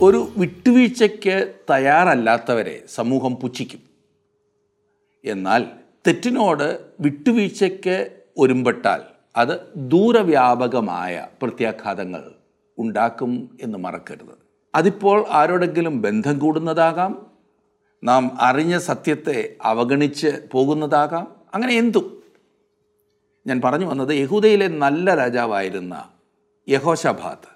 ഒരു വിട്ടുവീഴ്ചയ്ക്ക് തയ്യാറല്ലാത്തവരെ സമൂഹം പുച്ഛിക്കും. എന്നാൽ തെറ്റിനോട് വിട്ടുവീഴ്ചയ്ക്ക് ഒരുമ്പെട്ടാൽ അത് ദൂരവ്യാപകമായ പ്രത്യാഘാതങ്ങൾ ഉണ്ടാക്കും എന്ന് മറക്കരുത്. അതിപ്പോൾ ആരോടെങ്കിലും ബന്ധം കൂടുന്നതാകാം. നാം അറിഞ്ഞ സത്യത്തെ അവഗണിച്ച് പോകുന്നതാകാം. അങ്ങനെ എന്തും. ഞാൻ പറഞ്ഞു വന്നത് യഹൂദയിലെ നല്ല രാജാവായിരുന്ന യഹോഷഭാത്ത്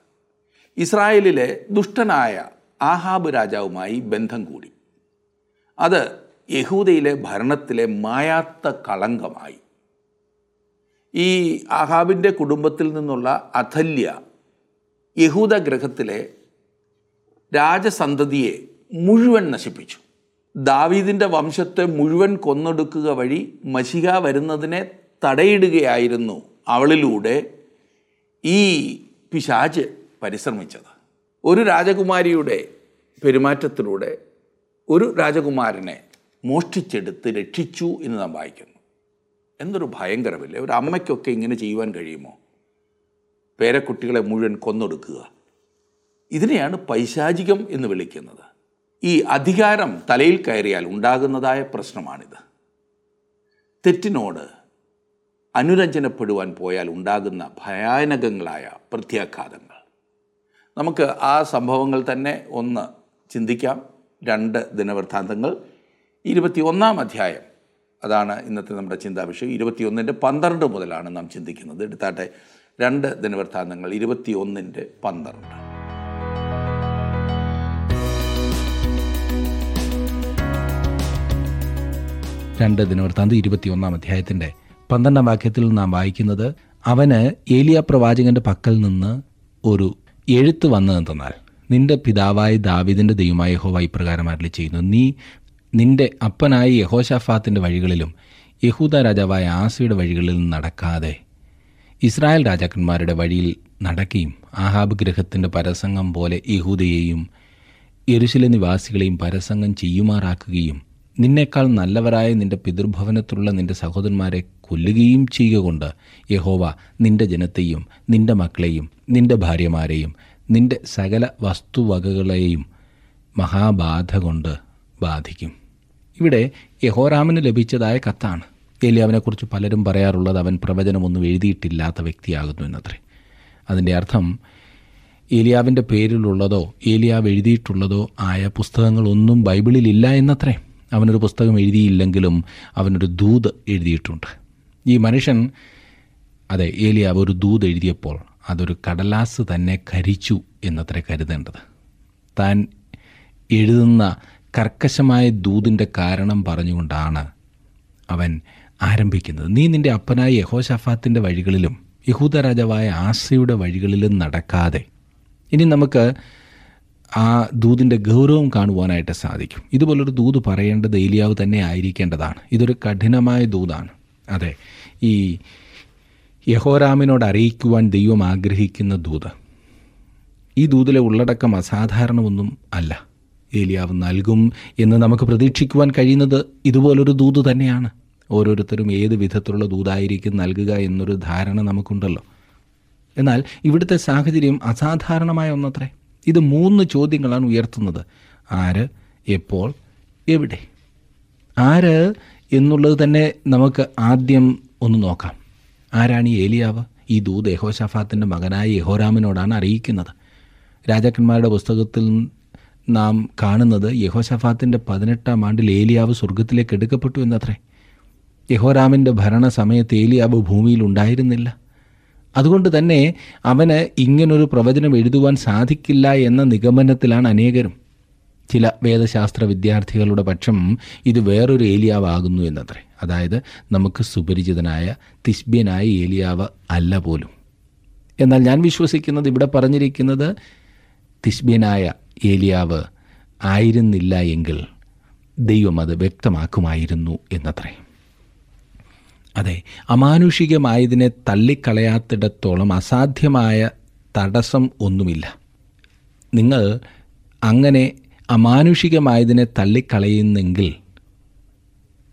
ഇസ്രായേലിലെ ദുഷ്ടനായ ആഹാബ് രാജാവുമായി ബന്ധം കൂടി. അത് യഹൂദയിലെ ഭരണത്തിലെ മായാത്ത കളങ്കമായി. ഈ ആഹാബിന്റെ കുടുംബത്തിൽ നിന്നുള്ള അഥല്യ യഹൂദ ഗ്രഹത്തിലെ രാജസന്തതിയെ മുഴുവൻ നശിപ്പിച്ചു. ദാവീദിന്റെ വംശത്തെ മുഴുവൻ കൊന്നൊടുക്കുക വഴി മഷിക വരുന്നതിനെ തടയിടുകയായിരുന്നു അവളിലൂടെ ഈ പിശാച്. പരിശ്രമിച്ചത്. ഒരു രാജകുമാരിയുടെ പെരുമാറ്റത്തിലൂടെ ഒരു രാജകുമാരനെ മോഷ്ടിച്ചെടുത്ത് രക്ഷിച്ചു എന്ന് നാം വായിക്കുന്നു. എന്തൊരു ഭയങ്കരമില്ലേ? ഒരു അമ്മയ്ക്കൊക്കെ ഇങ്ങനെ ചെയ്യുവാൻ കഴിയുമോ? പേരക്കുട്ടികളെ മുഴുവൻ കൊന്നൊടുക്കുക. ഇതിനെയാണ് പൈശാചികം എന്ന് വിളിക്കുന്നത്. ഈ അധികാരം തലയിൽ കയറിയാൽ ഉണ്ടാകുന്നതായ പ്രശ്നമാണിത്. തെറ്റിനോട് അനുരഞ്ജനപ്പെടുവാൻ പോയാൽ ഉണ്ടാകുന്ന ഭയാനകങ്ങളായ പ്രത്യാഘാതങ്ങൾ. നമുക്ക് ആ സംഭവങ്ങൾ തന്നെ ഒന്ന് ചിന്തിക്കാം. രണ്ട് ദിനവൃത്താന്തങ്ങൾ. ഇരുപത്തി ഒന്നാം അധ്യായം. അതാണ് ഇന്നത്തെ നമ്മുടെ ചിന്താ വിഷയം ഇരുപത്തിയൊന്നിന്റെ പന്ത്രണ്ട് മുതലാണ് നാം ചിന്തിക്കുന്നത്. എടുത്താട്ടെ രണ്ട് ദിനവൃത്താന്തങ്ങൾ ഇരുപത്തി ഒന്നിന്റെ പന്ത്രണ്ട്. രണ്ട് ദിനവൃത്താന്ത് ഇരുപത്തിയൊന്നാം അധ്യായത്തിന്റെ പന്ത്രണ്ടാം വാക്യത്തിൽ നാം വായിക്കുന്നത് അവന് ഏലിയ പ്രവാചകന്റെ പക്കൽ നിന്ന് ഒരു എഴുത്ത് വന്നതെന്തെന്നാൽ നിന്റെ പിതാവായ ദാവിദിന്റെ ദൈവമായ യഹോവ ഇപ്രകാരം അരളി ചെയ്യുന്നു. നീ നിന്റെ അപ്പനായ യഹോഷഫാത്തിന്റെ വഴികളിലും യഹൂദ രാജാവായ ആസയുടെ വഴികളിലും നടക്കാതെ ഇസ്രായേൽ രാജാക്കന്മാരുടെ വഴിയിൽ നടക്കുകയും ആഹാബ് ഗ്രഹത്തിന്റെ പരസംഗം പോലെ യഹൂദയെയും എരുശിലെ നിവാസികളെയും പരസംഗം ചെയ്യുമാറാക്കുകയും നിന്നേക്കാൾ നല്ലവരായ നിന്റെ പിതൃഭവനത്തിലുള്ള നിന്റെ സഹോദരന്മാരെ കൊല്ലുകയും ചെയ്യുക കൊണ്ട് യഹോവ നിന്റെ ജനത്തെയും നിന്റെ മക്കളെയും നിന്റെ ഭാര്യമാരെയും നിന്റെ സകല വസ്തുവകകളെയും മഹാബാധ കൊണ്ട് ബാധിക്കും. ഇവിടെ യഹോറാമിന് ലഭിച്ചതായ കത്താണ്. ഏലിയാവിനെക്കുറിച്ച് പലരും പറയാറുള്ളത് അവൻ പ്രവചനമൊന്നും എഴുതിയിട്ടില്ലാത്ത വ്യക്തിയാകുന്നു എന്നത്രേ. അതിന്റെ അർത്ഥം ഏലിയാവിന്റെ പേരിലുള്ളതോ ഏലിയാവ് എഴുതിയിട്ടുള്ളതോ ആയ പുസ്തകങ്ങളൊന്നും ബൈബിളിലില്ല എന്നത്രേ. അവനൊരു പുസ്തകം എഴുതിയില്ലെങ്കിലും അവനൊരു ദൂത് എഴുതിയിട്ടുണ്ട്. ഈ മനുഷ്യൻ അതെ ഏലിയാവ് ഒരു ദൂത് എഴുതിയപ്പോൾ അതൊരു കടലാസ് തന്നെ കരിച്ചു എന്നത്രേ കരുതേണ്ടത്. താൻ എഴുതുന്ന കർക്കശമായ ദൂതിന്റെ കാരണം പറഞ്ഞുകൊണ്ടാണ് അവൻ ആരംഭിക്കുന്നത്. നീ നിന്റെ അപ്പനായ യഹോഷഫാത്തിന്റെ വഴികളിലും യഹൂദ രാജാവായ ആസയുടെ വഴികളിലും നടക്കാതെ ഇനി നമുക്ക് ആ ദൂതിന്റെ ഗൗരവം കാണുവാനായിട്ട് സാധിക്കും. ഇതുപോലൊരു ദൂത് പറയേണ്ടത് ഏലിയാവ് തന്നെ ആയിരിക്കേണ്ടതാണ്. ഇതൊരു കഠിനമായ ദൂതാണ്. അതെ. ഈ യഹോരാമിനോട് അറിയിക്കുവാൻ ദൈവം ആഗ്രഹിക്കുന്ന ദൂത്. ഈ ദൂതിലെ ഉള്ളടക്കം അസാധാരണമൊന്നും അല്ല. ഏലിയാവ് നൽകും എന്ന് നമുക്ക് പ്രതീക്ഷിക്കുവാൻ കഴിയുന്നത് ഇതുപോലൊരു ദൂത് തന്നെയാണ്. ഓരോരുത്തരും ഏത് വിധത്തിലുള്ള ദൂതായിരിക്കും നൽകുക എന്നൊരു ധാരണ നമുക്കുണ്ടല്ലോ. എന്നാൽ ഇവിടുത്തെ സാഹചര്യം അസാധാരണമായ ഒന്നത്രേ. ഇത് മൂന്ന് ചോദ്യങ്ങളാണ് ഉയർത്തുന്നത്. ആര് എപ്പോൾ എവിടെ? ആര് എന്നുള്ളത് തന്നെ നമുക്ക് ആദ്യം ഒന്ന് നോക്കാം. ആരാണ് ഈ ഏലിയാവ്? ഈ ദൂത് യഹോഷഫാത്തിന്റെ മകനായ യഹോരാമിനോടാണ് അറിയിക്കുന്നത്. രാജാക്കന്മാരുടെ പുസ്തകത്തിൽ നാം കാണുന്നത് യഹോഷഫാത്തിന്റെ പതിനെട്ടാം ആണ്ടിൽ ഏലിയാവ് സ്വർഗത്തിലേക്ക് എടുക്കപ്പെട്ടു എന്നത്രേ. യഹോരാമിന്റെ ഭരണസമയത്ത് ഏലിയാവ് ഭൂമിയിൽ ഉണ്ടായിരുന്നില്ല. അതുകൊണ്ട് തന്നെ അവന് ഇങ്ങനൊരു പ്രവചനം എഴുതുവാൻ സാധിക്കില്ല എന്ന നിഗമനത്തിലാണ് അനേകരും. ചില വേദശാസ്ത്ര വിദ്യാർത്ഥികളുടെ പക്ഷം ഇത് വേറൊരു ഏലിയാവാകുന്നു എന്നത്രേ. അതായത് നമുക്ക് സുപരിചിതനായ തിസ്ബ്യനായ ഏലിയാവ് അല്ല പോലും. എന്നാൽ ഞാൻ വിശ്വസിക്കുന്നത് ഇവിടെ പറഞ്ഞിരിക്കുന്നത് തിസ്ബ്യനായ ഏലിയാവ് ആയിരുന്നില്ല എങ്കിൽ ദൈവം അത് വ്യക്തമാക്കുമായിരുന്നു എന്നത്രേ. അതെ അമാനുഷികമായതിനെ തള്ളിക്കളയാത്തിടത്തോളം അസാധ്യമായ തടസ്സം ഒന്നുമില്ല. നിങ്ങൾ അങ്ങനെ അമാനുഷികമായതിനെ തള്ളിക്കളയുന്നെങ്കിൽ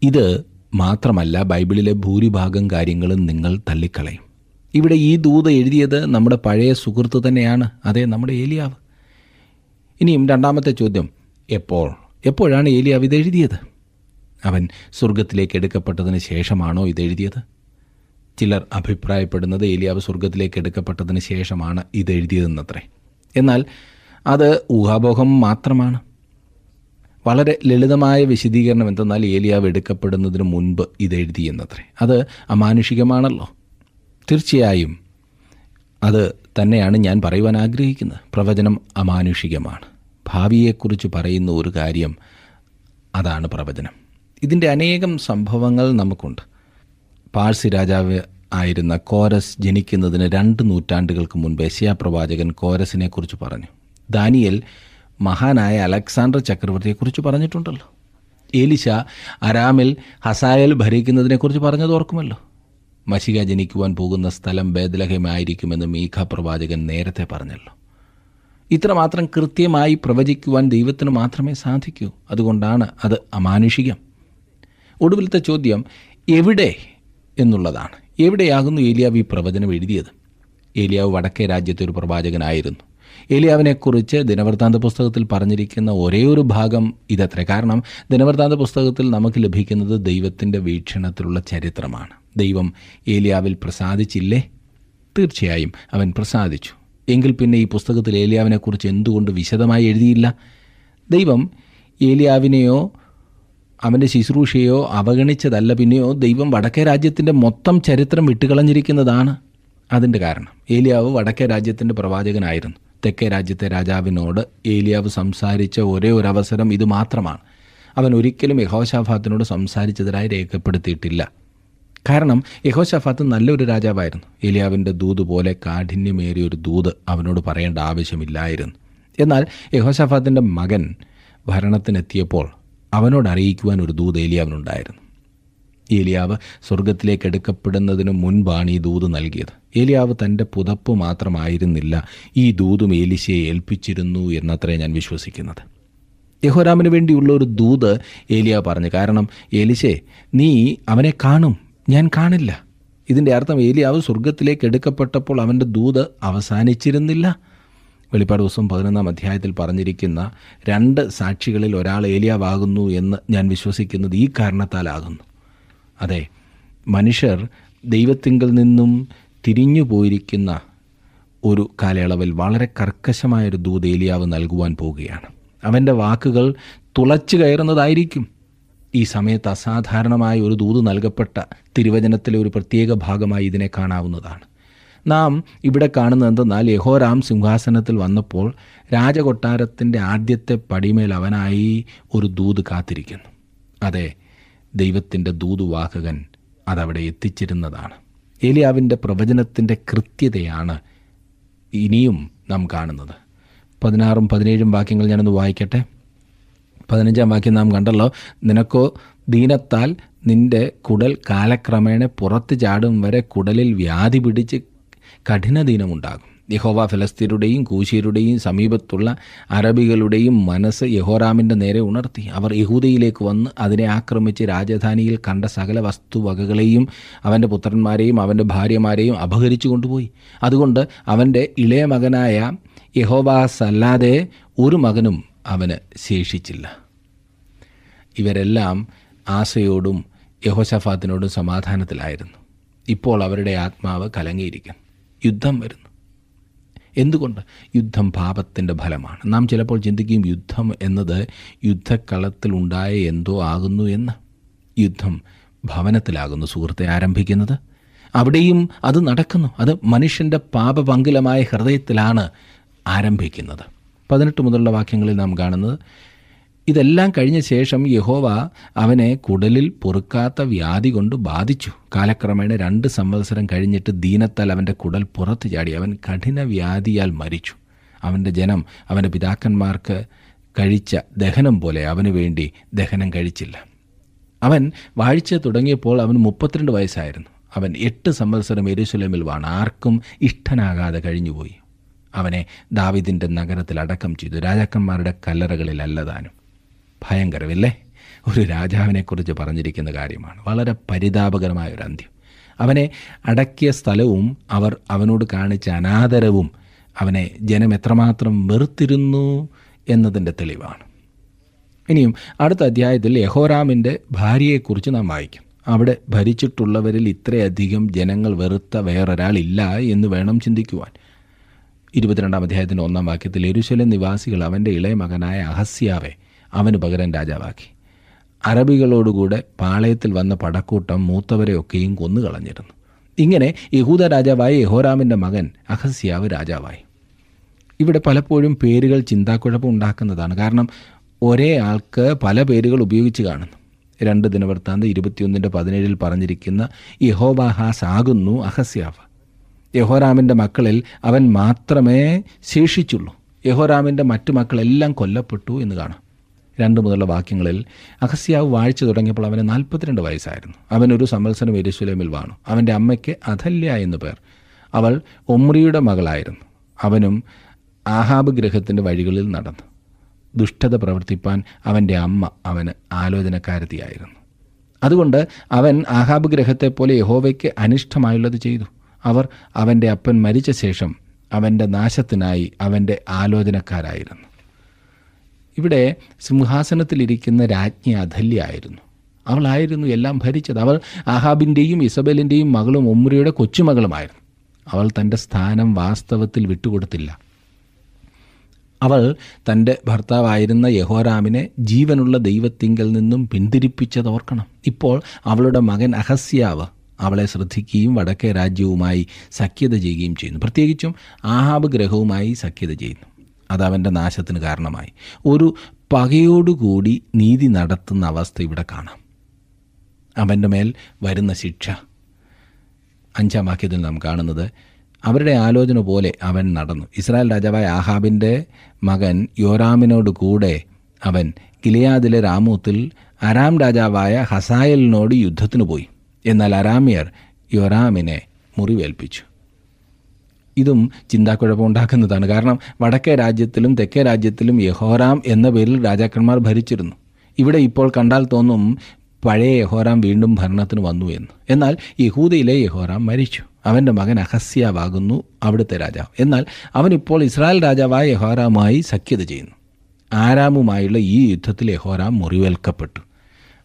ഇത് മാത്രമല്ല ബൈബിളിലെ ഭൂരിഭാഗം കാര്യങ്ങളും നിങ്ങൾ തള്ളിക്കളയും. ഇവിടെ ഈ ദൂത എഴുതിയത് നമ്മുടെ പഴയ സുഹൃത്ത് തന്നെയാണ് അതെ നമ്മുടെ ഏലിയാവ്. ഇനിയും രണ്ടാമത്തെ ചോദ്യം എപ്പോൾ? എപ്പോഴാണ് ഏലിയാവ് ഇത് എഴുതിയത്? അവൻ സ്വർഗത്തിലേക്ക് എടുക്കപ്പെട്ടതിന് ശേഷമാണോ ഇത് എഴുതിയത്? ചിലർ അഭിപ്രായപ്പെടുന്നത് ഏലിയാവ് സ്വർഗത്തിലേക്ക് എടുക്കപ്പെട്ടതിന് ശേഷമാണ് ഇത് എഴുതിയതെന്നത്രേ. എന്നാൽ അത് ഊഹാപോഹം മാത്രമാണ്. വളരെ ലളിതമായ വിശദീകരണം എന്തെന്നാൽ ഏലിയാവ് എടുക്കപ്പെടുന്നതിന് മുൻപ് ഇതെഴുതി എന്നത്രേ അത് അമാനുഷികമാണല്ലോ. തീർച്ചയായും അത് തന്നെയാണ് ഞാൻ പറയുവാൻ ആഗ്രഹിക്കുന്നത്. പ്രവചനം അമാനുഷികമാണ്. ഭാവിയെക്കുറിച്ച് പറയുന്ന ഒരു കാര്യം അതാണ് പ്രവചനം. ഇതിന്റെ അനേകം സംഭവങ്ങൾ നമുക്കുണ്ട്. പാഴ്സി രാജാവ് ആയിരുന്ന കോരസ് ജനിക്കുന്നതിന് രണ്ട് നൂറ്റാണ്ടുകൾക്ക് മുൻപ് യശയാ പ്രവാചകൻ കോരസിനെക്കുറിച്ച് പറഞ്ഞു. ദാനിയൽ മഹാനായ അലക്സാണ്ടർ ചക്രവർത്തിയെക്കുറിച്ച് പറഞ്ഞിട്ടുണ്ടല്ലോ. ഏലിശ അരാമിൽ ഹസായൽ ഭരിക്കുന്നതിനെക്കുറിച്ച് പറഞ്ഞത് ഓർക്കുമല്ലോ. മഷിക ജനിക്കുവാൻ പോകുന്ന സ്ഥലം ബേദലഹമായിരിക്കുമെന്ന് മീഖ പ്രവാചകൻ നേരത്തെ പറഞ്ഞല്ലോ. ഇത്രമാത്രം കൃത്യമായി പ്രവചിക്കുവാൻ ദൈവത്തിന് മാത്രമേ സാധിക്കൂ. അതുകൊണ്ടാണ് അത് അമാനുഷികം. ഒടുവിലത്തെ ചോദ്യം എവിടെ എന്നുള്ളതാണ്. എവിടെയാകുന്നു ഏലിയാവ് ഈ പ്രവചനം എഴുതിയത്? ഏലിയാവ് വടക്കേ രാജ്യത്തെ ഒരു പ്രവാചകനായിരുന്നു. ഏലിയാവിനെക്കുറിച്ച് ദിനവൃത്താന്ത പുസ്തകത്തിൽ പറഞ്ഞിരിക്കുന്ന ഒരേ ഒരു ഭാഗം ഇതത്രേ. കാരണം ദിനവൃത്താന്ത പുസ്തകത്തിൽ നമുക്ക് ലഭിക്കുന്നത് ദൈവത്തിന്റെ വീക്ഷണത്തിലുള്ള ചരിത്രമാണ്. ദൈവം ഏലിയാവിൽ പ്രസാദിച്ചില്ലേ? തീർച്ചയായും അവൻ പ്രസാദിച്ചു. എങ്കിൽ പിന്നെ ഈ പുസ്തകത്തിൽ ഏലിയാവിനെക്കുറിച്ച് എന്തുകൊണ്ട് വിശദമായി എഴുതിയില്ല? ദൈവം ഏലിയാവിനെയോ അവന്റെ ശുശ്രൂഷയോ അവഗണിച്ചതല്ല പിന്നെയോ ദൈവം വടക്കേ രാജ്യത്തിന്റെ മൊത്തം ചരിത്രം വിട്ടുകളഞ്ഞിരിക്കുന്നതാണ് അതിന്റെ കാരണം. ഏലിയാവ് വടക്കേ രാജ്യത്തിന്റെ പ്രവാചകനായിരുന്നു. തെക്കേ രാജ്യത്തെ രാജാവിനോട് ഏലിയാവ് സംസാരിച്ച ഒരേ ഒരു അവസരം ഇത് മാത്രമാണ്. അവൻ ഒരിക്കലും യഹോഷാഫാത്തിനോട് സംസാരിച്ചതായി രേഖപ്പെടുത്തിയിട്ടില്ല. കാരണം യഹോഷാഫാത്ത് നല്ലൊരു രാജാവായിരുന്നു. ഏലിയാവിന്റെ ദൂത് പോലെ കാഠിന്യമേറിയ ഒരു ദൂത് അവനോട് പറയേണ്ട ആവശ്യമില്ലായിരുന്നു. എന്നാൽ യഹോഷാഫാത്തിന്റെ മകൻ ഭരണത്തിനെത്തിയപ്പോൾ അവനോട് അറിയിക്കുവാൻ ഒരു ദൂത് ഏലിയാവിനുണ്ടായിരുന്നു. ഏലിയാവ് സ്വർഗത്തിലേക്ക് എടുക്കപ്പെടുന്നതിനു മുൻപാണ് ഈ ദൂത് നൽകിയത്. ഏലിയാവ് തന്റെ പുതപ്പ് മാത്രമായിരുന്നില്ല ഈ ദൂതും ഏലിശയെ ഏൽപ്പിച്ചിരുന്നു എന്നത്രേ ഞാൻ വിശ്വസിക്കുന്നത്. യഹോരാമിന് വേണ്ടിയുള്ള ഒരു ദൂത് ഏലിയ പറഞ്ഞു കാരണം ഏലിശേ നീ അവനെ കാണും ഞാൻ കാണില്ല. ഇതിന്റെ അർത്ഥം ഏലിയാവ് സ്വർഗത്തിലേക്ക് എടുക്കപ്പെട്ടപ്പോൾ അവന്റെ ദൂത് അവസാനിച്ചിരുന്നില്ല. വെളിപ്പാട് ദിവസം പതിനൊന്നാം അധ്യായത്തിൽ പറഞ്ഞിരിക്കുന്ന രണ്ട് സാക്ഷികളിൽ ഒരാൾ ഏലിയാവാകുന്നു എന്ന് ഞാൻ വിശ്വസിക്കുന്നത് ഈ കാരണത്താലാകുന്നു. അതെ മനുഷ്യർ ദൈവത്തിങ്കിൽ നിന്നും തിരിഞ്ഞു പോയിരിക്കുന്ന ഒരു കാലയളവിൽ വളരെ കർക്കശമായൊരു ദൂത് ഏലിയാവ് നൽകുവാൻ പോവുകയാണ്. അവന്റെ വാക്കുകൾ തുളച്ചു കയറുന്നതായിരിക്കും. ഈ സമയത്ത് അസാധാരണമായ ഒരു ദൂത് നൽകപ്പെട്ട തിരുവചനത്തിലെ ഒരു പ്രത്യേക ഭാഗമായി ഇതിനെ കാണാവുന്നതാണ്. നാം ഇവിടെ കാണുന്നത് എന്തെന്നാൽ യഹോരാം സിംഹാസനത്തിൽ വന്നപ്പോൾ രാജകൊട്ടാരത്തിന്റെ ആദ്യത്തെ പടിമേൽ അവനായി ഒരു ദൂത് കാത്തിരിക്കുന്നു. അതെ ദൈവത്തിന്റെ ദൂതുവാഹകൻ അതവിടെ എത്തിച്ചിരുന്നതാണ്. ഏലിയാവിന്റെ പ്രവചനത്തിന്റെ കൃത്യതയാണ് ഇനിയും നാം കാണുന്നത്. പതിനാറും പതിനേഴും വാക്യങ്ങൾ ഞാനൊന്ന് വായിക്കട്ടെ? പതിനഞ്ചാം വാക്യം നാം കണ്ടല്ലോ നിനക്കോ ദീനത്താൽ നിന്റെ കുടൽ കാലക്രമേണ പുറത്ത് ചാടും വരെ കുടലിൽ വ്യാധി പിടിച്ച് കഠിന കഠിനദീനമുണ്ടാകും. യഹോവ ഫലസ്തീരുടെയും കൂശിയരുടെയും സമീപത്തുള്ള അറബികളുടെയും മനസ്സ് യഹോറാമിന്റെ നേരെ ഉണർത്തി. അവർ യഹൂദയിലേക്ക് വന്ന് അതിനെ ആക്രമിച്ച് രാജധാനിയിൽ കണ്ട സകല വസ്തുവകകളെയും അവന്റെ പുത്രന്മാരെയും അവന്റെ ഭാര്യമാരെയും അപഹരിച്ചു കൊണ്ടുപോയി. അതുകൊണ്ട് അവന്റെ ഇളയ മകനായ യഹോവാസ് അല്ലാതെ ഒരു മകനും അവന് ശേഷിച്ചില്ല. ഇവരെല്ലാം ആസയോടും യഹോഷഫാത്തിനോടും സമാധാനത്തിലായിരുന്നു. ഇപ്പോൾ അവരുടെ ആത്മാവ് കലങ്ങിയിരിക്കുന്നു. യുദ്ധം വരുന്നു. എന്തുകൊണ്ട്? യുദ്ധം പാപത്തിന്റെ ഫലമാണ്. നാം ചിലപ്പോൾ ചിന്തിക്കും യുദ്ധം എന്നത് യുദ്ധക്കളത്തിലുണ്ടായ എന്തോ ആകുന്നു എന്ന്. യുദ്ധം ഭവനത്തിലാകുന്നു സുഹൃത്തെ ആരംഭിക്കുന്നത്. അവിടെയും അത് നടക്കുന്നു. അത് മനുഷ്യന്റെ പാപപങ്കിലമായ ഹൃദയത്തിലാണ് ആരംഭിക്കുന്നത്. പതിനെട്ട് മുതലുള്ള വാക്യങ്ങളിൽ നാം കാണുന്നത് ഇതെല്ലാം കഴിഞ്ഞ ശേഷം യഹോവ അവനെ കുടലിൽ പൊറുക്കാത്ത വ്യാധി കൊണ്ട് ബാധിച്ചു. കാലക്രമേണ രണ്ട് സംവത്സരം കഴിഞ്ഞിട്ട് ദീനത്താൽ അവന്റെ കുടൽ പുറത്തു ചാടി. അവൻ കഠിന വ്യാധിയാൽ മരിച്ചു. അവന്റെ ജനം അവന്റെ പിതാക്കന്മാർക്ക് കഴിച്ച ദഹനം പോലെ അവന് വേണ്ടി ദഹനം കഴിച്ചില്ല. അവൻ വാഴ്ച തുടങ്ങിയപ്പോൾ അവന് മുപ്പത്തിരണ്ട് വയസ്സായിരുന്നു. അവൻ എട്ട് സംവത്സരം എരുസലേമിൽ വാണ്. ആർക്കും ഇഷ്ടനാകാതെ കഴിഞ്ഞുപോയി. അവനെ ദാവിദിന്റെ നഗരത്തിൽ അടക്കം ചെയ്തു. രാജാക്കന്മാരുടെ കല്ലറകളിലല്ല താനും ഭയങ്കരമില്ലേ? ഒരു രാജാവിനെക്കുറിച്ച് പറഞ്ഞിരിക്കുന്ന കാര്യമാണ്. വളരെ പരിതാപകരമായ ഒരു അന്ത്യം. അവനെ അടക്കിയ സ്ഥലവും അവർ അവനോട് കാണിച്ച അനാദരവും അവനെ ജനം എത്രമാത്രം വെറുത്തിരുന്നു എന്നതിന്റെ തെളിവാണ്. ഇനിയും അടുത്ത അധ്യായത്തിൽ യഹോറാമിന്റെ ഭാര്യയെക്കുറിച്ച് നാം വായിക്കും. അവിടെ ഭരിച്ചിട്ടുള്ളവരിൽ ഇത്രയധികം ജനങ്ങൾ വെറുത്ത വേറൊരാളില്ല എന്ന് വേണം ചിന്തിക്കുവാൻ. ഇരുപത്തിരണ്ടാം അധ്യായത്തിന്റെ ഒന്നാം വാക്യത്തിൽ എരുശലം നിവാസികൾ അവന്റെ ഇളയ മകനായ അഹസ്യാവെ അവന് പകരം രാജാവാക്കി. അറബികളോടുകൂടെ പാളയത്തിൽ വന്ന പടക്കൂട്ടം മൂത്തവരെയൊക്കെയും കൊന്നുകളഞ്ഞിരുന്നു ഇങ്ങനെ യഹൂദ രാജാവായ യഹോരാമിന്റെ മകൻ അഹസ്യാവ് രാജാവായി. ഇവിടെ പലപ്പോഴും പേരുകൾ ചിന്താക്കുഴപ്പം ഉണ്ടാക്കുന്നതാണ്. കാരണം ഒരേ ആൾക്ക് പല പേരുകൾ ഉപയോഗിച്ച് കാണുന്നു. രണ്ട് ദിനവൃത്താന്ത് ഇരുപത്തിയൊന്നിന്റെ പതിനേഴിൽ പറഞ്ഞിരിക്കുന്ന യഹോബാഹാസ് ആകുന്നു അഹസ്യാവ്. യഹോരാമിന്റെ മക്കളിൽ അവൻ മാത്രമേ ശേഷിച്ചുള്ളൂ. യഹോരാമിന്റെ മറ്റു മക്കളെല്ലാം കൊല്ലപ്പെട്ടു എന്ന് കാണാം. രണ്ട് മുതലുള്ള വാക്യങ്ങളിൽ അഹസ്യാവ് വാഴ്ച തുടങ്ങിയപ്പോൾ അവന് നാൽപ്പത്തിരണ്ട് വയസ്സായിരുന്നു. അവനൊരു സമ്മത്സരം എരുശലേമിൽ വാണു. അവന്റെ അമ്മയ്ക്ക് അഥല്യ എന്നു പേർ. അവൾ ഒമ്രിയുടെ മകളായിരുന്നു. അവനും ആഹാബ് ഗ്രഹത്തിന്റെ വഴികളിൽ നടന്നു. ദുഷ്ടത പ്രവർത്തിപ്പാൻ അവന്റെ അമ്മ അവന് ആലോചനക്കാരതിയായിരുന്നു. അതുകൊണ്ട് അവൻ ആഹാബ് ഗ്രഹത്തെ ഗ്രഹത്തെപ്പോലെ യഹോവയ്ക്ക് അനിഷ്ടമായുള്ളത് ചെയ്തു. അവർ അവന്റെ അപ്പൻ മരിച്ച ശേഷം അവന്റെ നാശത്തിനായി അവന്റെ ആലോചനക്കാരായിരുന്നു. ഇവിടെ സിംഹാസനത്തിലിരിക്കുന്ന രാജ്ഞി അധല്യായിരുന്നു അവളായിരുന്നു എല്ലാം ഭരിച്ചത്. അവൾ ആഹാബിന്റെയും ഇസബലിന്റെയും മകളും ഉമ്രയുടെ കൊച്ചുമകളുമായിരുന്നു. അവൾ തന്റെ സ്ഥാനം വാസ്തവത്തിൽ വിട്ടുകൊടുത്തില്ല. അവൾ തന്റെ ഭർത്താവായിരുന്ന യഹോരാമിനെ ജീവനുള്ള ദൈവത്തിങ്കൽ നിന്നും പിന്തിരിപ്പിച്ചത് ഓർക്കണം. ഇപ്പോൾ അവളുടെ മകൻ അഹസ്യാവ് അവളെ ശ്രദ്ധിക്കുകയും വടക്കേ രാജ്യവുമായി സഖ്യത ചെയ്യുകയും ചെയ്യുന്നു. പ്രത്യേകിച്ചും ആഹാബ് ഗ്രഹവുമായി സഖ്യത ചെയ്യുന്നു. അത് അവന്റെ നാശത്തിന് കാരണമായി. ഒരു പകയോടുകൂടി നീതി നടത്തുന്ന അവസ്ഥ ഇവിടെ കാണാം. അവന്റെ മേൽ വരുന്ന ശിക്ഷ. അഞ്ചാം വാക്യത്തിൽ നാം കാണുന്നത് അവരുടെ ആലോചന പോലെ അവൻ നടന്നു. ഇസ്രായേൽ രാജാവായ ആഹാബിന്റെ മകൻ യോറാമിനോട് കൂടെ അവൻ ഗിലിയാദിലെ രാമൂത്തിൽ അരാം രാജാവായ ഹസായലിനോട് യുദ്ധത്തിന് പോയി. എന്നാൽ അരാമിയർ യോറാമിനെ മുറിവേൽപ്പിച്ചു. ഇതും ചിന്താക്കുഴപ്പമുണ്ടാക്കുന്നതാണ് കാരണം വടക്കേ രാജ്യത്തിലും തെക്കേ രാജ്യത്തിലും യഹോറാം എന്ന പേരിൽ രാജാക്കന്മാർ ഭരിച്ചിരുന്നു. ഇവിടെ ഇപ്പോൾ കണ്ടാൽ തോന്നും പഴയ യഹോറാം വീണ്ടും ഭരണത്തിന് വന്നു എന്ന്. എന്നാൽ യഹൂദയിലെ യഹോറാം മരിച്ചു. അവന്റെ മകൻ അഹസ്യാവാകുന്നു അവിടുത്തെ രാജാവ്. എന്നാൽ അവനിപ്പോൾ ഇസ്രായേൽ രാജാവായ യഹോറാമായി സഖ്യത ചെയ്യുന്നു. ആരാമുമായുള്ള ഈ യുദ്ധത്തിൽ യഹോറാം മുറിവേൽക്കപ്പെട്ടു.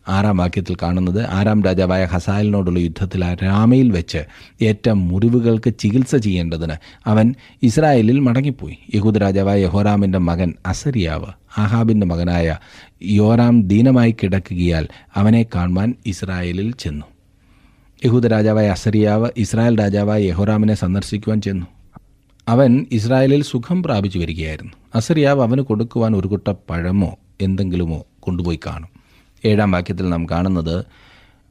ആറാം വാക്യത്തിൽ കാണുന്നത് ആറാം രാജാവായ ഹസായലിനോടുള്ള യുദ്ധത്തിൽ രാമയിൽ വെച്ച് ഏറ്റ മുറിവുകൾക്ക് ചികിത്സ ചെയ്യേണ്ടതിന് അവൻ ഇസ്രായേലിൽ മടങ്ങിപ്പോയി. യഹൂദ് രാജാവായ യഹോറാമിന്റെ മകൻ അസരിയാവ് ആഹാബിന്റെ മകനായ യോറാം ദീനമായി കിടക്കുകയാൽ അവനെ കാണുവാൻ ഇസ്രായേലിൽ ചെന്നു. യഹൂദ രാജാവായ അസരിയാവ് ഇസ്രായേൽ രാജാവായ യഹോറാമിനെ സന്ദർശിക്കുവാൻ ചെന്നു. അവൻ ഇസ്രായേലിൽ സുഖം പ്രാപിച്ചു വരികയായിരുന്നു. അസരിയാവ് അവന് കൊടുക്കുവാൻ ഒരു കുട്ട പഴമോ എന്തെങ്കിലുമോ കൊണ്ടുപോയി കാണും. ഏഴാം വാക്യത്തിൽ നാം കാണുന്നത്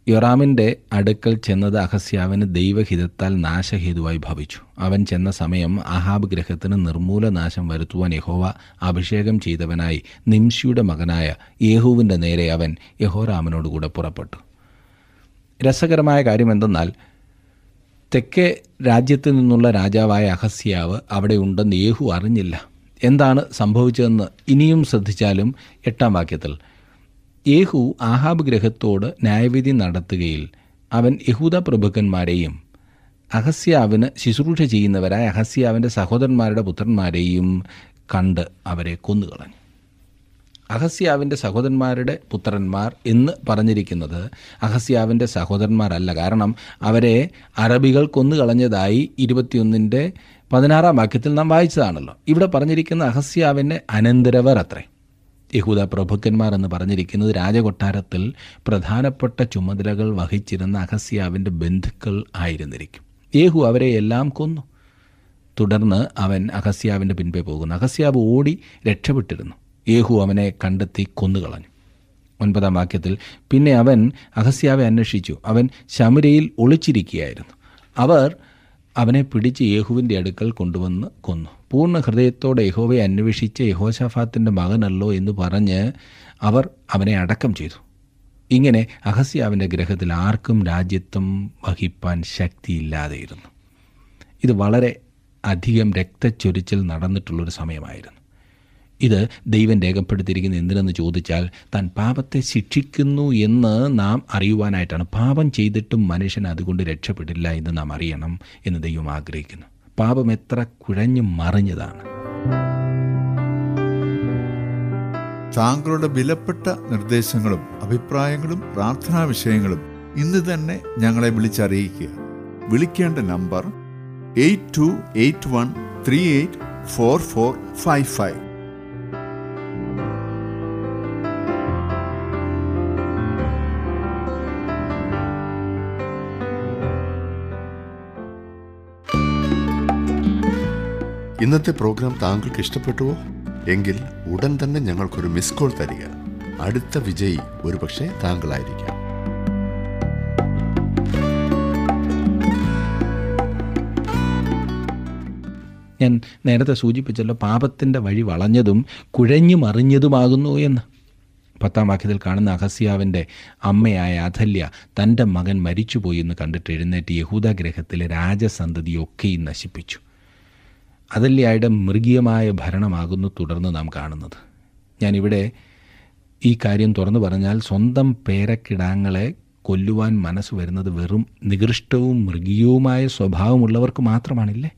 യൊറാമിന്റെ അടുക്കൽ ചെന്നത് അഹസ്യാവിന് ദൈവഹിതത്താൽ നാശഹേതുവായി ഭവിച്ചു. അവൻ ചെന്ന സമയം അഹാബ് ഗ്രഹത്തിന് നിർമൂലനാശം വരുത്തുവാൻ യഹോവ അഭിഷേകം ചെയ്തവനായി നിംഷിയുടെ മകനായ യേഹുവിന്റെ നേരെ അവൻ യഹോറാമിനോടുകൂടെ പുറപ്പെട്ടു. രസകരമായ കാര്യം എന്തെന്നാൽ തെക്കേ രാജ്യത്തു നിന്നുള്ള രാജാവായ അഹസ്യാവ് അവിടെ ഉണ്ടെന്ന് യേഹു അറിഞ്ഞില്ല. എന്താണ് സംഭവിച്ചതെന്ന് ഇനിയും ശ്രദ്ധിച്ചാലും എട്ടാം വാക്യത്തിൽ യേഹു ആഹാബ് ഗ്രഹത്തോട് ന്യായവിധി നടത്തുകയിൽ അവൻ യഹൂദ പ്രഭുക്കന്മാരെയും അഹസ്യാവിന് ശുശ്രൂഷ ചെയ്യുന്നവരായ അഹസ്യാവിന്റെ സഹോദരന്മാരുടെ പുത്രന്മാരെയും കണ്ട് അവരെ കൊന്നുകളഞ്ഞു. അഹസ്യാവിന്റെ സഹോദരന്മാരുടെ പുത്രന്മാർ എന്ന് പറഞ്ഞിരിക്കുന്നത് അഹസ്യാവിന്റെ സഹോദരന്മാരല്ല. കാരണം അവരെ അറബികൾ കൊന്നുകളഞ്ഞതായി ഇരുപത്തിയൊന്നിന്റെ പതിനാറാം വാക്യത്തിൽ നാം വായിച്ചതാണല്ലോ. ഇവിടെ പറഞ്ഞിരിക്കുന്ന അഹസ്യാവിന്റെ അനന്തരവർ അത്രേ. യഹൂദ പ്രഭുക്കന്മാർ എന്ന് പറഞ്ഞിരിക്കുന്നത് രാജകൊട്ടാരത്തിൽ പ്രധാനപ്പെട്ട ചുമതലകൾ വഹിച്ചിരുന്ന അഹസ്യാവിന്റെ ബന്ധുക്കൾ ആയിരുന്നിരിക്കും. യേഹു അവരെ എല്ലാം കൊന്നു. തുടർന്ന് അവൻ അഹസ്യാവിന്റെ പിൻപേ പോകുന്നു. അഹസ്യാവ് ഓടി രക്ഷപ്പെട്ടിരുന്നു. യേഹു അവനെ കണ്ടെത്തി കൊന്നുകളഞ്ഞു. ഒൻപതാം വാക്യത്തിൽ പിന്നെ അവൻ അഹസ്യാവെ അന്വേഷിച്ചു. അവൻ ശമരയിൽ ഒളിച്ചിരിക്കുകയായിരുന്നു. അവർ അവനെ പിടിച്ച് യേഹുവിന്റെ അടുക്കൽ കൊണ്ടുവന്ന് കൊന്നു. പൂർണ ഹൃദയത്തോടെ യഹോവയെ അന്വേഷിച്ച് യഹോശാഫാത്തിന്റെ മകനല്ലോ എന്ന് പറഞ്ഞ് അവർ അവനെ അടക്കം ചെയ്തു. ഇങ്ങനെ അഹസ്യാവിന്റെ ഗ്രഹത്തിൽ ആർക്കും രാജ്യത്വം വഹിപ്പാൻ ശക്തിയില്ലാതെയിരുന്നു. ഇത് വളരെ അധികം രക്തച്ചൊരിച്ചിൽ നടന്നിട്ടുള്ളൊരു സമയമായിരുന്നു. ഇത് ദൈവം രേഖപ്പെടുത്തിയിരിക്കുന്ന എന്തിനെന്ന് ചോദിച്ചാൽ താൻ പാപത്തെ ശിക്ഷിക്കുന്നു എന്ന് നാം അറിയുവാനായിട്ടാണ്. പാപം ചെയ്തിട്ടും മനുഷ്യൻ അതുകൊണ്ട് രക്ഷപ്പെടില്ല എന്ന് നാം അറിയണം എന്ന് ദൈവം ആഗ്രഹിക്കുന്നു. പാപം എത്ര കുഴഞ്ഞു മറിഞ്ഞതാണ്. താങ്കളുടെ വിലപ്പെട്ട നിർദ്ദേശങ്ങളും അഭിപ്രായങ്ങളും പ്രാർത്ഥനാ വിഷയങ്ങളും ഇന്ന് തന്നെ ഞങ്ങളെ വിളിച്ചറിയിക്കുക. വിളിക്കേണ്ട number eight two eight one three eight four four five five. ഇന്നത്തെ പ്രോഗ്രാം താങ്കൾക്ക് ഇഷ്ടപ്പെട്ടുവോ? എങ്കിൽ ഉടൻ തന്നെ ഞങ്ങൾക്കൊരു മിസ് കോൾ തരിക. അടുത്ത വിജയി ഒരുപക്ഷെ താങ്കളായിരിക്കാം. ഞാൻ നേരത്തെ സൂചിപ്പിച്ചല്ലോ പാപത്തിന്റെ വഴി വളഞ്ഞതും കുഴഞ്ഞു മറിഞ്ഞതുമാകുന്നു എന്ന്. പത്താം വാക്യത്തിൽ കാണുന്ന അഹസ്യാവിന്റെ അമ്മയായ അഥല്യ തന്റെ മകൻ മരിച്ചുപോയി എന്ന് കണ്ടിട്ട് എഴുന്നേറ്റ് യഹൂദഗ്രഹത്തിലെ രാജസന്തതിയൊക്കെയും നശിപ്പിച്ചു. അതല്യായുടെ മൃഗീയമായ ഭരണമാകുന്നു തുടർന്ന് നാം കാണുന്നത്. ഞാനിവിടെ ഈ കാര്യം തുറന്നു പറഞ്ഞാൽ സ്വന്തം പേരക്കിടാങ്ങളെ കൊല്ലുവാൻ മനസ്സ് വരുന്നത് വെറും നികൃഷ്ടവും മൃഗീയവുമായ സ്വഭാവമുള്ളവർക്ക് മാത്രമാണില്ലേ?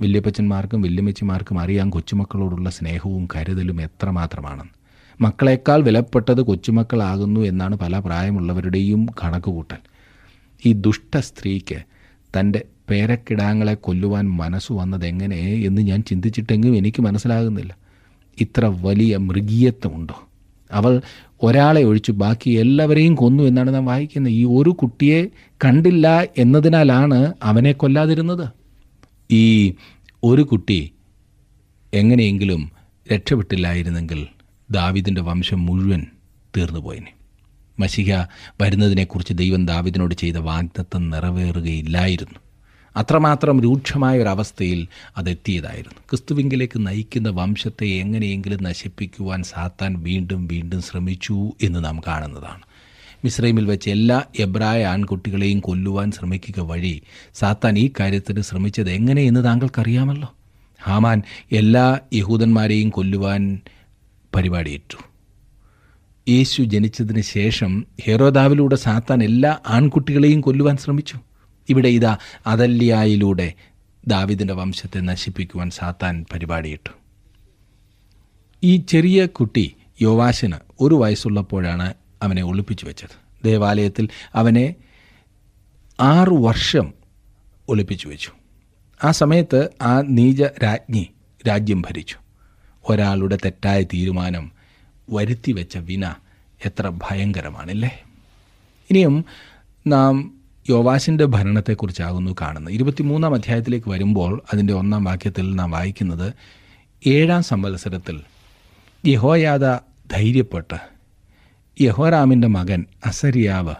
വല്യപ്പച്ചന്മാർക്കും വല്യമ്മച്ചിമാർക്കും അറിയാം കൊച്ചുമക്കളോടുള്ള സ്നേഹവും കരുതലും എത്രമാത്രമാണെന്ന്. മക്കളെക്കാൾ വിലപ്പെട്ടത് കൊച്ചുമക്കളാകുന്നു എന്നാണ് പല പ്രായമുള്ളവരുടെയും കണക്കുകൂട്ടൽ. ഈ ദുഷ്ട സ്ത്രീക്ക് തന്റെ പേരക്കിടാങ്ങളെ കൊല്ലുവാൻ മനസ്സ് വന്നത് എങ്ങനെ എന്ന് ഞാൻ ചിന്തിച്ചിട്ടെങ്കിലും എനിക്ക് മനസ്സിലാകുന്നില്ല. ഇത്ര വലിയ മൃഗീയത്വമുണ്ടോ? അവൾ ഒരാളെ ഒഴിച്ച് ബാക്കി എല്ലാവരെയും കൊന്നു എന്നാണ് നാം വായിക്കുന്നത്. ഈ ഒരു കുട്ടിയെ കണ്ടില്ല എന്നതിനാലാണ് അവനെ കൊല്ലാതിരുന്നത്. ഈ ഒരു കുട്ടി എങ്ങനെയെങ്കിലും രക്ഷപ്പെട്ടില്ലായിരുന്നെങ്കിൽ ദാവിദിന്റെ വംശം മുഴുവൻ തീർന്നു പോയിനെ. മഷിക വരുന്നതിനെക്കുറിച്ച് ദൈവം ദാവിദിനോട് ചെയ്ത വാഗ്ദത്തം നിറവേറുകയില്ലായിരുന്നു. അത്രമാത്രം രൂക്ഷമായ ഒരവസ്ഥയിൽ അതെത്തിയതായിരുന്നു. ക്രിസ്തുവിങ്കിലേക്ക് നയിക്കുന്ന വംശത്തെ എങ്ങനെയെങ്കിലും നശിപ്പിക്കുവാൻ സാത്താൻ വീണ്ടും വീണ്ടും ശ്രമിച്ചു എന്ന് നാം കാണുന്നതാണ്. മിസ്രൈമിൽ വെച്ച് എല്ലാ എബ്രായ ആൺകുട്ടികളെയും കൊല്ലുവാൻ ശ്രമിക്കുക വഴി സാത്താൻ ഈ കാര്യത്തിന് ശ്രമിച്ചത് എങ്ങനെയെന്ന് താങ്കൾക്കറിയാമല്ലോ? ഹാമാൻ എല്ലാ യഹൂദന്മാരെയും കൊല്ലുവാൻ പരിപാടിയിട്ടു യേശു ജനിച്ചതിന് ശേഷം ഹേറോദാവിലൂടെ സാത്താൻ എല്ലാ ആൺകുട്ടികളെയും കൊല്ലുവാൻ ശ്രമിച്ചു. ഇവിടെ ഇതാ അതല്യായിലൂടെ ദാവിദിന്റെ വംശത്തെ നശിപ്പിക്കുവാൻ സാത്താൻ പരിപാടിയിട്ടു. ഈ ചെറിയ കുട്ടി യോവാശിന് ഒരു വയസ്സുള്ളപ്പോഴാണ് അവനെ ഒളിപ്പിച്ചു വെച്ചത്. ദേവാലയത്തിൽ അവനെ ആറു വർഷം ഒളിപ്പിച്ചു വെച്ചു. ആ സമയത്ത് ആ നീച രാജ്ഞി രാജ്യം ഭരിച്ചു. ഒരാളുടെ തെറ്റായ തീരുമാനം വരുത്തി വെച്ച വിന എത്ര ഭയങ്കരമാണല്ലേ? ഇനിയും നാം യോവാശിന്റെ ഭരണത്തെക്കുറിച്ചാകുന്നു കാണുന്നത്. ഇരുപത്തിമൂന്നാം അധ്യായത്തിലേക്ക് വരുമ്പോൾ അതിന്റെ ഒന്നാം വാക്യത്തിൽ നാം വായിക്കുന്നത് ഏഴാം സംവത്സരത്തിൽ യഹോയാദ ധൈര്യപ്പെട്ട് യഹോറാമിന്റെ മകൻ അസരിയാവ്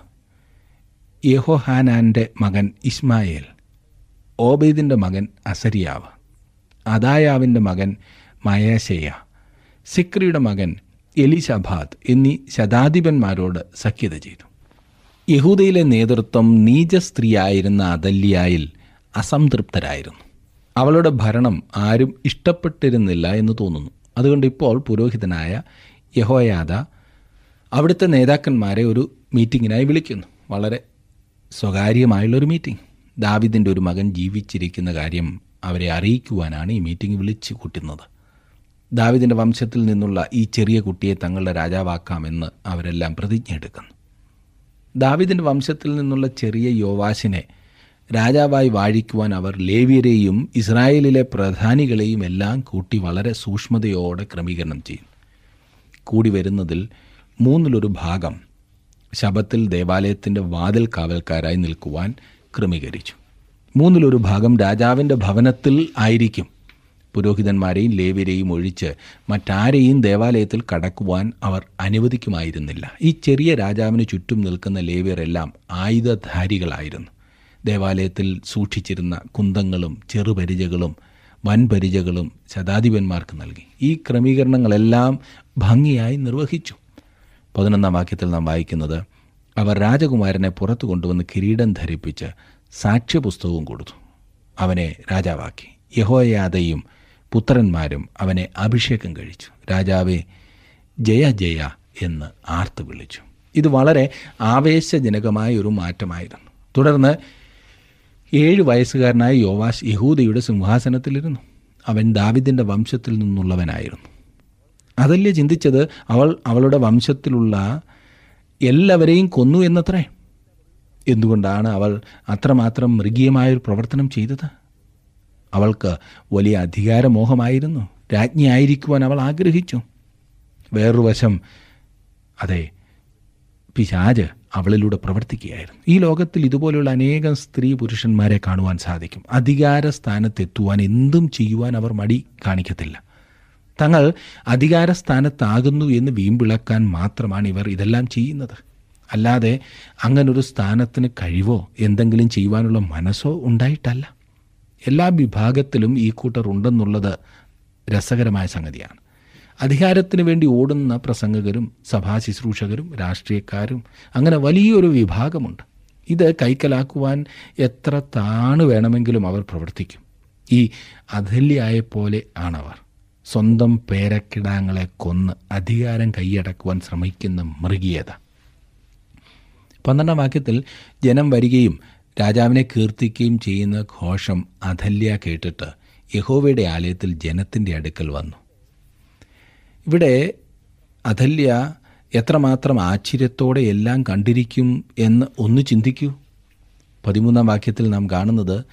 യഹോഹാനാന്റെ മകൻ ഇസ്മായേൽ ഓബേദിന്റെ മകൻ അസരിയാവ് അദായാവിന്റെ മകൻ മയേശയ്യ സിക്രിയുടെ മകൻ എലിശബാദ് എന്നീ ശതാധിപന്മാരോട് സഖ്യത ചെയ്തു. യഹൂദയിലെ നേതൃത്വം നീച സ്ത്രീയായിരുന്ന അതല്യായിൽ അസംതൃപ്തരായിരുന്നു. അവളുടെ ഭരണം ആരും ഇഷ്ടപ്പെട്ടിരുന്നില്ല എന്ന് തോന്നുന്നു. അതുകൊണ്ട് ഇപ്പോൾ പുരോഹിതനായ യഹോയാദ അവിടുത്തെ നേതാക്കന്മാരെ ഒരു മീറ്റിങ്ങിനായി വിളിക്കുന്നു. വളരെ സ്വകാര്യമായുള്ളൊരു മീറ്റിംഗ്. ദാവിദിന്റെ ഒരു മകൻ ജീവിച്ചിരിക്കുന്ന കാര്യം അവരെ അറിയിക്കുവാനാണ് ഈ മീറ്റിംഗ് വിളിച്ചു കൂട്ടുന്നത്. ദാവിദിന്റെ വംശത്തിൽ നിന്നുള്ള ഈ ചെറിയ കുട്ടിയെ തങ്ങളുടെ രാജാവാക്കാമെന്ന് അവരെല്ലാം പ്രതിജ്ഞ എടുക്കുന്നു ദാവിദിന്റെ വംശത്തിൽ നിന്നുള്ള ചെറിയ യോവാശിനെ രാജാവായി വാഴിക്കുവാൻ അവർ ലേവ്യരെയും ഇസ്രായേലിലെ പ്രധാനികളെയും എല്ലാം കൂട്ടി വളരെ സൂക്ഷ്മതയോടെ ക്രമീകരണം ചെയ്യും കൂടി വരുന്നതിൽ മൂന്നിലൊരു ഭാഗം ശബത്തിൽ ദേവാലയത്തിന്റെ വാതിൽ കാവൽക്കാരായി നിൽക്കുവാൻ ക്രമീകരിച്ചു. മൂന്നിലൊരു ഭാഗം രാജാവിന്റെ ഭവനത്തിൽ ആയിരിക്കും. പുരോഹിതന്മാരെയും ലേവ്യരെയും ഒഴിച്ച് മറ്റാരെയും ദേവാലയത്തിൽ കടക്കുവാൻ അവർ അനുവദിക്കുമായിരുന്നില്ല. ഈ ചെറിയ രാജാവിന് ചുറ്റും നിൽക്കുന്ന ലേവ്യരെല്ലാം ആയുധധാരികളായിരുന്നു. ദേവാലയത്തിൽ സൂക്ഷിച്ചിരുന്ന കുന്തങ്ങളും ചെറുപരിചകളും വൻപരിചകളും ശതാധിപന്മാർക്ക് നൽകി. ഈ ക്രമീകരണങ്ങളെല്ലാം ഭംഗിയായി നിർവഹിച്ചു. പതിനൊന്നാം വാക്യത്തിൽ നാം വായിക്കുന്നത് അവർ രാജകുമാരനെ പുറത്തു കൊണ്ടുവന്ന് കിരീടം ധരിപ്പിച്ച് സാക്ഷ്യപുസ്തകവും കൊടുത്തു. അവനെ രാജാവാക്കി. യഹോയാദയും പുത്രന്മാരും അവനെ അഭിഷേകം കഴിച്ചു. രാജാവെ ജയ ജയ എന്ന് ആർത്തു വിളിച്ചു. ഇത് വളരെ ആവേശജനകമായ ഒരു മാറ്റമായിരുന്നു. തുടർന്ന് ഏഴ് വയസ്സുകാരനായ യോവാശ് യഹൂദയുടെ സിംഹാസനത്തിലിരുന്നു. അവൻ ദാവിദിന്റെ വംശത്തിൽ നിന്നുള്ളവനായിരുന്നു. അതല്ലേ ചിന്തിച്ചത്? അവൾ അവളുടെ വംശത്തിലുള്ള എല്ലാവരെയും കൊന്നു എന്നത്രേ? എന്തുകൊണ്ടാണ് അവൾ അത്രമാത്രം മൃഗീയമായൊരു പ്രവർത്തനം ചെയ്തത്? അവൾക്ക് വലിയ അധികാരമോഹമായിരുന്നു. രാജ്ഞിയായിരിക്കുവാൻ അവൾ ആഗ്രഹിച്ചു. വേറൊരു വശം അതെ പിശാജ് അവളിലൂടെ പ്രവർത്തിക്കുകയായിരുന്നു. ഈ ലോകത്തിൽ ഇതുപോലെയുള്ള അനേകം സ്ത്രീ പുരുഷന്മാരെ കാണുവാൻ സാധിക്കും. അധികാര സ്ഥാനത്തെത്തുവാൻ എന്തും ചെയ്യുവാൻ അവർ മടി കാണിക്കത്തില്ല. തങ്ങൾ അധികാര സ്ഥാനത്താകുന്നു എന്ന് വീമ്പിളക്കാൻ മാത്രമാണ് ഇവർ ഇതെല്ലാം ചെയ്യുന്നത്. അല്ലാതെ അങ്ങനൊരു സ്ഥാനത്തിന് കഴിവോ എന്തെങ്കിലും ചെയ്യുവാനുള്ള മനസ്സോ ഉണ്ടായിട്ടല്ല. എല്ലാ വിഭാഗത്തിലും ഈ കൂട്ടർ ഉണ്ടെന്നുള്ളത് രസകരമായ സംഗതിയാണ്. അധികാരത്തിന് വേണ്ടി ഓടുന്ന പ്രസംഗകരും സഭാ ശുശ്രൂഷകരും രാഷ്ട്രീയക്കാരും അങ്ങനെ വലിയൊരു വിഭാഗമുണ്ട്. ഇത് കൈക്കലാക്കുവാൻ എത്ര താണ് വേണമെങ്കിലും അവർ പ്രവർത്തിക്കും. ഈ അധല്യായെപ്പോലെ ആണവർ. സ്വന്തം പേരക്കിടാങ്ങളെ കൊന്ന് അധികാരം കൈയടക്കുവാൻ ശ്രമിക്കുന്ന മൃഗീയത. പന്ത്രണ്ടാം വാക്യത്തിൽ ജനം വരികയും രാജാവിനെ കീർത്തിക്കുകയും ചെയ്യുന്ന ഘോഷം അധല്യ കേട്ടിട്ട് യഹോവയുടെ ആലയത്തിൽ ജനത്തിന്റെ അടുക്കൽ വന്നു. ഇവിടെ അധല്യ എത്രമാത്രം ആശ്ചര്യത്തോടെ എല്ലാം കണ്ടിരിക്കും എന്ന് ഒന്ന് ചിന്തിക്കൂ. പതിമൂന്നാം വാക്യത്തിൽ നാം കാണുന്നത്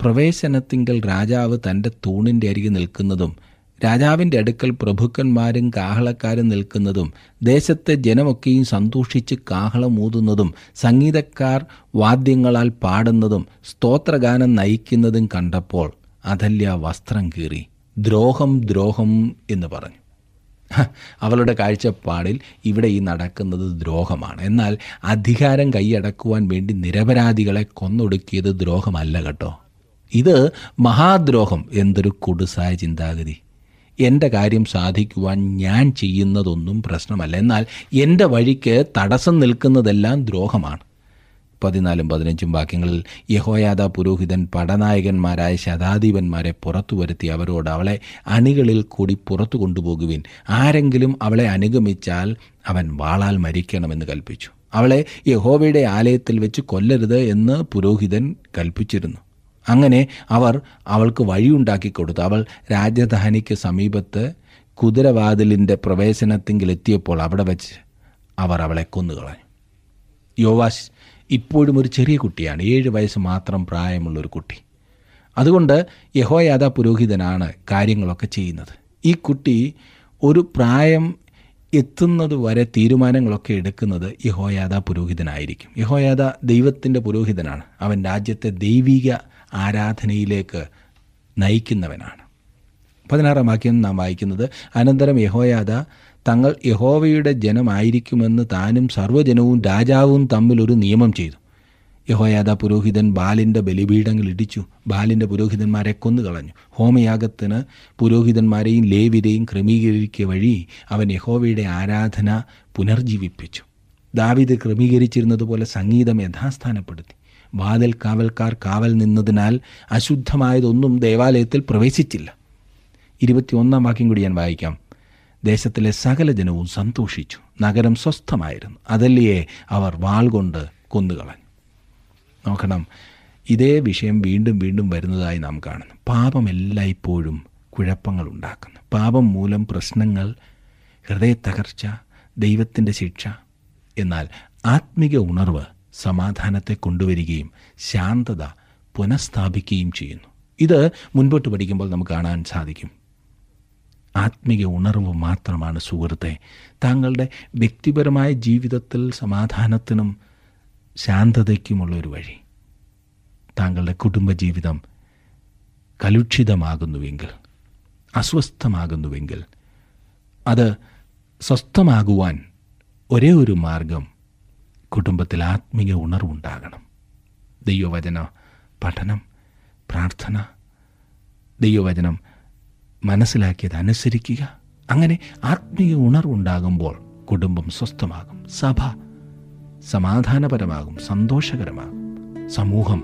പ്രവേശനത്തിങ്കൽ രാജാവ് തന്റെ തൂണിന്റെ അരികെ നിൽക്കുന്നതും രാജാവിന്റെ അടുക്കൽ പ്രഭുക്കന്മാരും കാഹളക്കാരും നിൽക്കുന്നതും ദേശത്തെ ജനമൊക്കെയും സന്തോഷിച്ച് കാഹളമൂതുന്നതും സംഗീതക്കാർ വാദ്യങ്ങളാൽ പാടുന്നതും സ്തോത്രഗാനം നയിക്കുന്നതും കണ്ടപ്പോൾ അതല്യ വസ്ത്രം കീറി ദ്രോഹം ദ്രോഹം എന്ന് പറഞ്ഞു. അവളുടെ കാഴ്ചപ്പാടിൽ ഇവിടെ ഈ നടക്കുന്നത് ദ്രോഹമാണ്. എന്നാൽ അധികാരം കൈയടക്കുവാൻ വേണ്ടി നിരപരാധികളെ കൊന്നൊടുക്കിയത് ദ്രോഹമല്ല കേട്ടോ. ഇത് മഹാദ്രോഹം എന്തൊരു കുടുസായ ചിന്താഗതി. എന്റെ കാര്യം സാധിക്കുവാൻ ഞാൻ ചെയ്യുന്നതൊന്നും പ്രശ്നമല്ല. എന്നാൽ എന്റെ വഴിക്ക് തടസ്സം നിൽക്കുന്നതെല്ലാം ദ്രോഹമാണ്. പതിനാലും പതിനഞ്ചും വാക്യങ്ങളിൽ യഹോയാദ പുരോഹിതൻ പടനായകന്മാരായ ശതാധിപന്മാരെ പുറത്തു വരുത്തി അവരോട് അവളെ അണികളിൽ കൂടി പുറത്തു കൊണ്ടുപോകുവിൻ. ആരെങ്കിലും അവളെ അനുഗമിച്ചാൽ അവൻ വാളാൽ മരിക്കണമെന്ന് കൽപ്പിച്ചു. അവളെ യഹോവയുടെ ആലയത്തിൽ വെച്ച് കൊല്ലരുത് എന്ന് പുരോഹിതൻ കൽപ്പിച്ചിരുന്നു. അങ്ങനെ അവർ അവൾക്ക് വഴിയുണ്ടാക്കി കൊടുത്തു. അവൾ രാജധാനിക്ക് സമീപത്ത് കുതിരവാതിലിന്റെ പ്രവേശനത്തിങ്കിലെത്തിയപ്പോൾ അവിടെ വെച്ച് അവർ അവളെ കൊന്നുകളഞ്ഞു യോവാശ് ഇപ്പോഴും ഒരു ചെറിയ കുട്ടിയാണ്. ഏഴ് വയസ്സ് മാത്രം പ്രായമുള്ളൊരു കുട്ടി. അതുകൊണ്ട് യഹോയാദ പുരോഹിതനാണ് കാര്യങ്ങളൊക്കെ ചെയ്യുന്നത്. ഈ കുട്ടി ഒരു പ്രായം എത്തുന്നത് വരെ തീരുമാനങ്ങളൊക്കെ എടുക്കുന്നത് യഹോയാദ പുരോഹിതനായിരിക്കും. യഹോയാദ ദൈവത്തിന്റെ പുരോഹിതനാണ്. അവൻ രാജ്യത്തെ ദൈവിക ആരാധനയിലേക്ക് നയിക്കുന്നവനാണ്. പതിനാറാം വാക്യം നാം വായിക്കുന്നത് അനന്തരം യഹോയാദ തങ്ങൾ യഹോവയുടെ ജനമായിരിക്കുമെന്ന് താനും സർവജനവും രാജാവും തമ്മിൽ ഒരു നിയമം ചെയ്തു. യഹോയാദ പുരോഹിതൻ ബാലിന്റെ ബലിപീഠങ്ങൾ ഇടിച്ചു ബാലിന്റെ പുരോഹിതന്മാരെ കൊന്നു കളഞ്ഞു ഹോമയാഗത്തിന് പുരോഹിതന്മാരെയും ലേവിരെയും ക്രമീകരിക്കുക വഴി അവൻ യഹോവയുടെ ആരാധന പുനർജീവിപ്പിച്ചു. ദാവിദ് ക്രമീകരിച്ചിരുന്നതുപോലെ സംഗീതം യഥാസ്ഥാനപ്പെടുത്തി. വാതിൽ കാവൽക്കാർ കാവൽ നിന്നതിനാൽ അശുദ്ധമായതൊന്നും ദേവാലയത്തിൽ പ്രവേശിച്ചില്ല. ഇരുപത്തിയൊന്നാം വാക്യം കൂടി ഞാൻ വായിക്കാം. ദേശത്തിലെ സകല ജനവും സന്തോഷിച്ചു. നഗരം സ്വസ്ഥമായിരുന്നു. അതല്ലയെ അവർ വാൾ കൊണ്ട് കൊന്നുകളഞ്ഞു. നോക്കണം ഇതേ വിഷയം വീണ്ടും വീണ്ടും വരുന്നതായി നാം കാണുന്നു. പാപം എല്ലായ്പ്പോഴും കുഴപ്പങ്ങൾ ഉണ്ടാക്കുന്നു. പാപം മൂലം പ്രശ്നങ്ങൾ ഹൃദയത്തകർച്ച ദൈവത്തിന്റെ ശിക്ഷ എന്നാൽ ആത്മിക ഉണർവ് സമാധാനത്തെ കൊണ്ടുവരികയും ശാന്തത പുനഃസ്ഥാപിക്കുകയും ചെയ്യുന്നു. ഇത് മുൻപോട്ട് പഠിക്കുമ്പോൾ നമുക്ക് കാണാൻ സാധിക്കും. ആത്മിക ഉണർവ് മാത്രമാണ് സുഹൃത്തെ. താങ്കളുടെ വ്യക്തിപരമായ ജീവിതത്തിൽ സമാധാനത്തിനും ശാന്തതയ്ക്കുമുള്ള ഒരു വഴി. താങ്കളുടെ കുടുംബജീവിതം കലുഷിതമാകുന്നുവെങ്കിൽ അസ്വസ്ഥമാകുന്നുവെങ്കിൽ അത് സ്വസ്ഥമാകുവാൻ ഒരേ ഒരു മാർഗം കുടുംബത്തിൽ ആത്മീയ ഉണർവുണ്ടാകണം. ദൈവവചന പഠനം പ്രാർത്ഥന. ദൈവവചനം മനസ്സിലാക്കിയത് അനുസരിക്കുക അങ്ങനെ ആത്മീയ ഉണർവുണ്ടാകുമ്പോൾ കുടുംബം സ്വസ്ഥമാകും. സഭ സമാധാനപരമാകും സന്തോഷകരമാകും. സമൂഹം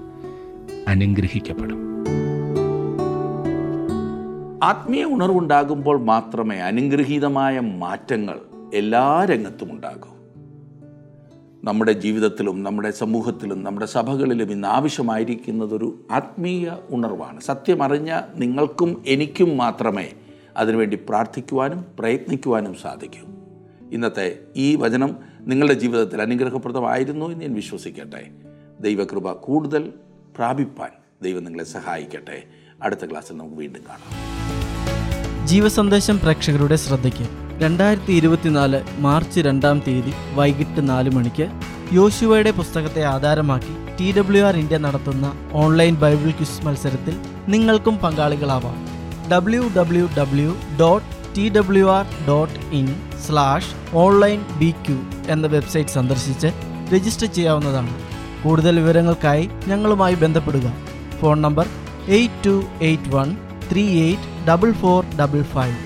അനുഗ്രഹിക്കപ്പെടും. ആത്മീയ ഉണർവുണ്ടാകുമ്പോൾ മാത്രമേ അനുഗ്രഹീതമായ മാറ്റങ്ങൾ എല്ലാ രംഗത്തും ഉണ്ടാകൂ നമ്മുടെ ജീവിതത്തിലും നമ്മുടെ സമൂഹത്തിലും നമ്മുടെ സഭകളിലും ഇന്ന് ആവശ്യമായിരിക്കുന്നതൊരു ആത്മീയ ഉണർവാണ്. സത്യമറിഞ്ഞ നിങ്ങൾക്കും എനിക്കും മാത്രമേ അതിനുവേണ്ടി പ്രാർത്ഥിക്കുവാനും പ്രയത്നിക്കുവാനും സാധിക്കൂ. ഇന്നത്തെ ഈ വചനം നിങ്ങളുടെ ജീവിതത്തിൽ അനുഗ്രഹപ്രദമായിരുന്നു എന്ന് ഞാൻ വിശ്വസിക്കട്ടെ. ദൈവകൃപ കൂടുതൽ പ്രാപിപ്പാൻ ദൈവം നിങ്ങളെ സഹായിക്കട്ടെ. അടുത്ത ക്ലാസ്സിൽ നമുക്ക് വീണ്ടും കാണാം. ജീവസന്ദേശം പ്രേക്ഷകരുടെ ശ്രദ്ധയ്ക്ക്. രണ്ടായിരത്തി ഇരുപത്തിനാല് മാർച്ച് രണ്ടാം തീയതി വൈകിട്ട് നാല് മണിക്ക് യോശുവയുടെ പുസ്തകത്തെ ആധാരമാക്കി ടി ഡബ്ല്യു ആർ ഇന്ത്യ നടത്തുന്ന ഓൺലൈൻ ബൈബിൾ ക്വിസ് മത്സരത്തിൽ നിങ്ങൾക്കും പങ്കാളികളാവാം. W W W dot T W R dot in slash online B Q എന്ന വെബ്സൈറ്റ് സന്ദർശിച്ച് രജിസ്റ്റർ ചെയ്യാവുന്നതാണ്. കൂടുതൽ വിവരങ്ങൾക്കായി ഞങ്ങളുമായി ബന്ധപ്പെടുക. Phone number eight two eight one three eight double four double five.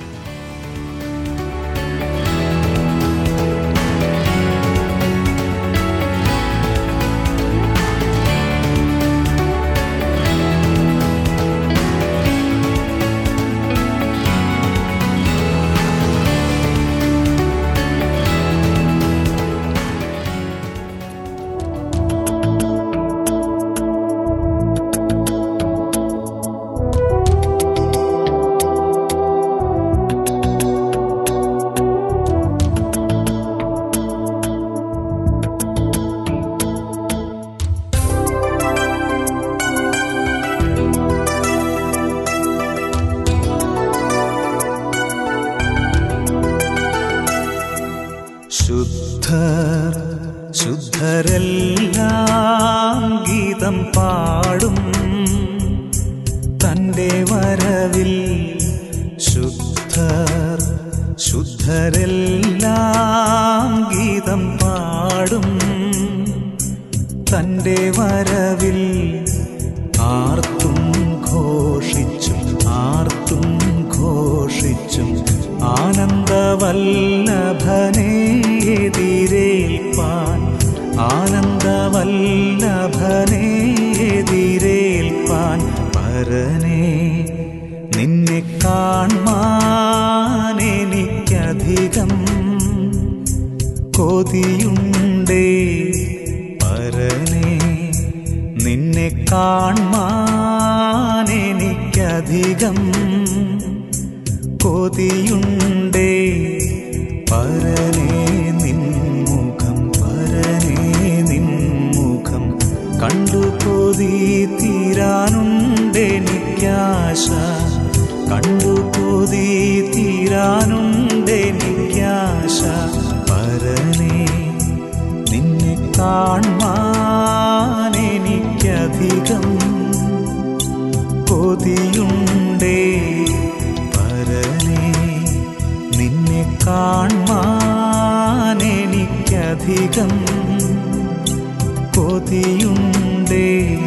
ആനന്ദവല്ലഭനെ എനിക്കധികം കൊതിയുണ്ടേ പരനെ. നിന്നെ കാൺമാനെനിക്കധികം കൊതിയുണ്ടേ